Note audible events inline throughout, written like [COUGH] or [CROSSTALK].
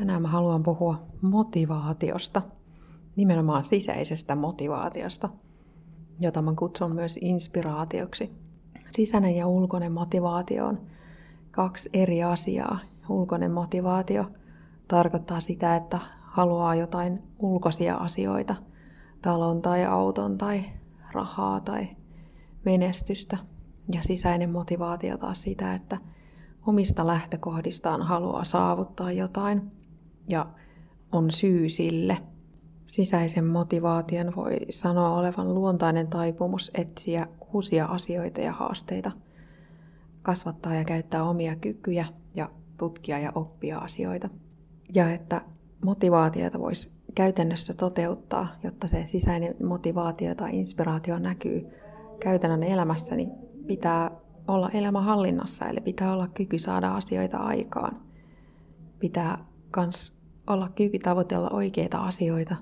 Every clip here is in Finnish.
Tänään mä haluan puhua motivaatiosta, nimenomaan sisäisestä motivaatiosta, jota mä kutsun myös inspiraatioksi. Sisäinen ja ulkoinen motivaatio on kaksi eri asiaa. Ulkoinen motivaatio tarkoittaa sitä, että haluaa jotain ulkoisia asioita, talon tai auton tai rahaa tai menestystä. Ja sisäinen motivaatio taas sitä, että omista lähtökohdistaan haluaa saavuttaa jotain ja on syy sille. Sisäisen motivaation voi sanoa olevan luontainen taipumus etsiä uusia asioita ja haasteita, kasvattaa ja käyttää omia kykyjä ja tutkia ja oppia asioita. Ja että motivaatiota voisi käytännössä toteuttaa, jotta se sisäinen motivaatio tai inspiraatio näkyy käytännön elämässä, niin pitää olla elämä hallinnassa, eli pitää olla kyky saada asioita aikaan. Pitää myös olla kyky tavoitella oikeita asioita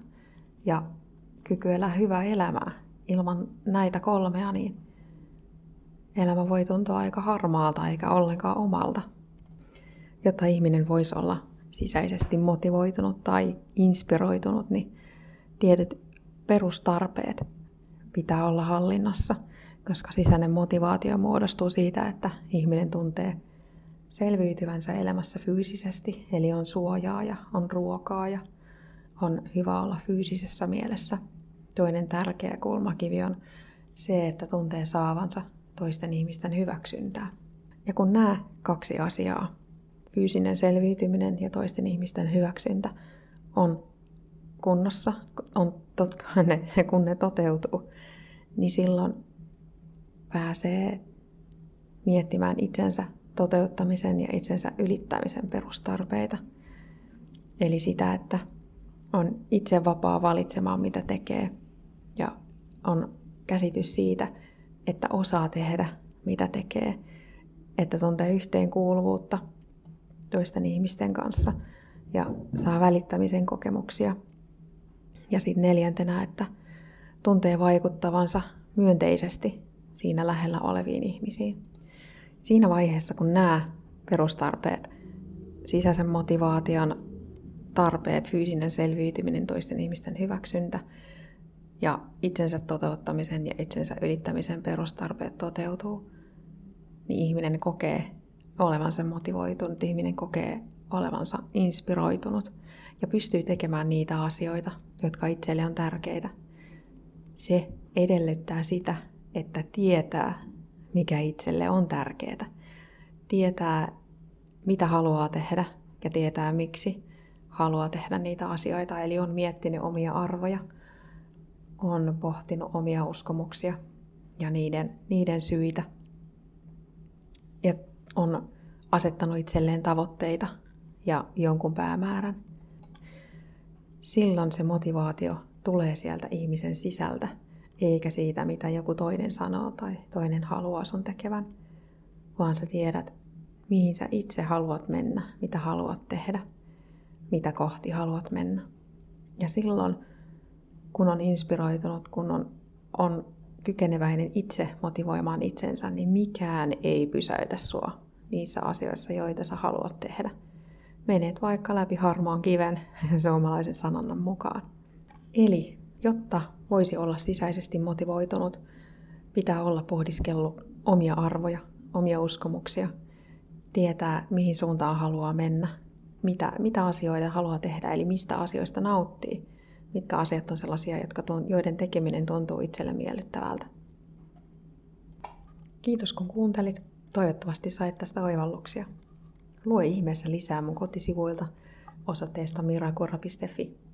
ja kyky elää hyvää elämää. Ilman näitä kolmea niin elämä voi tuntua aika harmaalta eikä ollenkaan omalta. Jotta ihminen voisi olla sisäisesti motivoitunut tai inspiroitunut, niin tietyt perustarpeet pitää olla hallinnassa, koska sisäinen motivaatio muodostuu siitä, että ihminen tuntee selviytyvänsä elämässä fyysisesti, eli on suojaa ja on ruokaa ja on hyvä olla fyysisessä mielessä. Toinen tärkeä kulmakivi on se, että tuntee saavansa toisten ihmisten hyväksyntää. Ja kun nämä kaksi asiaa, fyysinen selviytyminen ja toisten ihmisten hyväksyntä, on kunnossa, on tot, [LAUGHS] ne, kun ne toteutuu, niin silloin pääsee miettimään itsensä toteuttamisen ja itsensä ylittämisen perustarpeita. Eli sitä, että on itse vapaa valitsemaan, mitä tekee, ja on käsitys siitä, että osaa tehdä, mitä tekee, että tuntee yhteenkuuluvuutta toisten ihmisten kanssa ja saa välittämisen kokemuksia. Ja sitten neljäntenä, että tuntee vaikuttavansa myönteisesti siinä lähellä oleviin ihmisiin. Siinä vaiheessa, kun nämä perustarpeet, sisäisen motivaation tarpeet, fyysinen selviytyminen, toisten ihmisten hyväksyntä ja itsensä toteuttamisen ja itsensä ylittämisen perustarpeet toteutuu, niin ihminen kokee olevansa motivoitunut, ihminen kokee olevansa inspiroitunut ja pystyy tekemään niitä asioita, jotka itselle on tärkeitä. Se edellyttää sitä, että tietää, mikä itselle on tärkeää. Tietää, mitä haluaa tehdä ja tietää, miksi haluaa tehdä niitä asioita. Eli on miettinyt omia arvoja, on pohtinut omia uskomuksia ja niiden, niiden syitä. Ja on asettanut itselleen tavoitteita ja jonkun päämäärän. Silloin se motivaatio tulee sieltä ihmisen sisältä eikä siitä, mitä joku toinen sanoo tai toinen haluaa sun tekevän, vaan sä tiedät, mihin sä itse haluat mennä, mitä haluat tehdä, mitä kohti haluat mennä. Ja silloin, kun on inspiroitunut, kun on, on kykeneväinen itse motivoimaan itsensä, niin mikään ei pysäytä sua niissä asioissa, joita sä haluat tehdä. Menet vaikka läpi harmaan kiven [LAUGHS] suomalaisen sanonnan mukaan. Eli jotta voisi olla sisäisesti motivoitunut, pitää olla pohdiskellut omia arvoja, omia uskomuksia, tietää mihin suuntaan haluaa mennä, mitä, mitä asioita haluaa tehdä, eli mistä asioista nauttii, mitkä asiat on sellaisia, jotka joiden tekeminen tuntuu itselle miellyttävältä. Kiitos kun kuuntelit. Toivottavasti sait tästä oivalluksia. Lue ihmeessä lisää mun kotisivuilta osoitteesta mirakura.fi.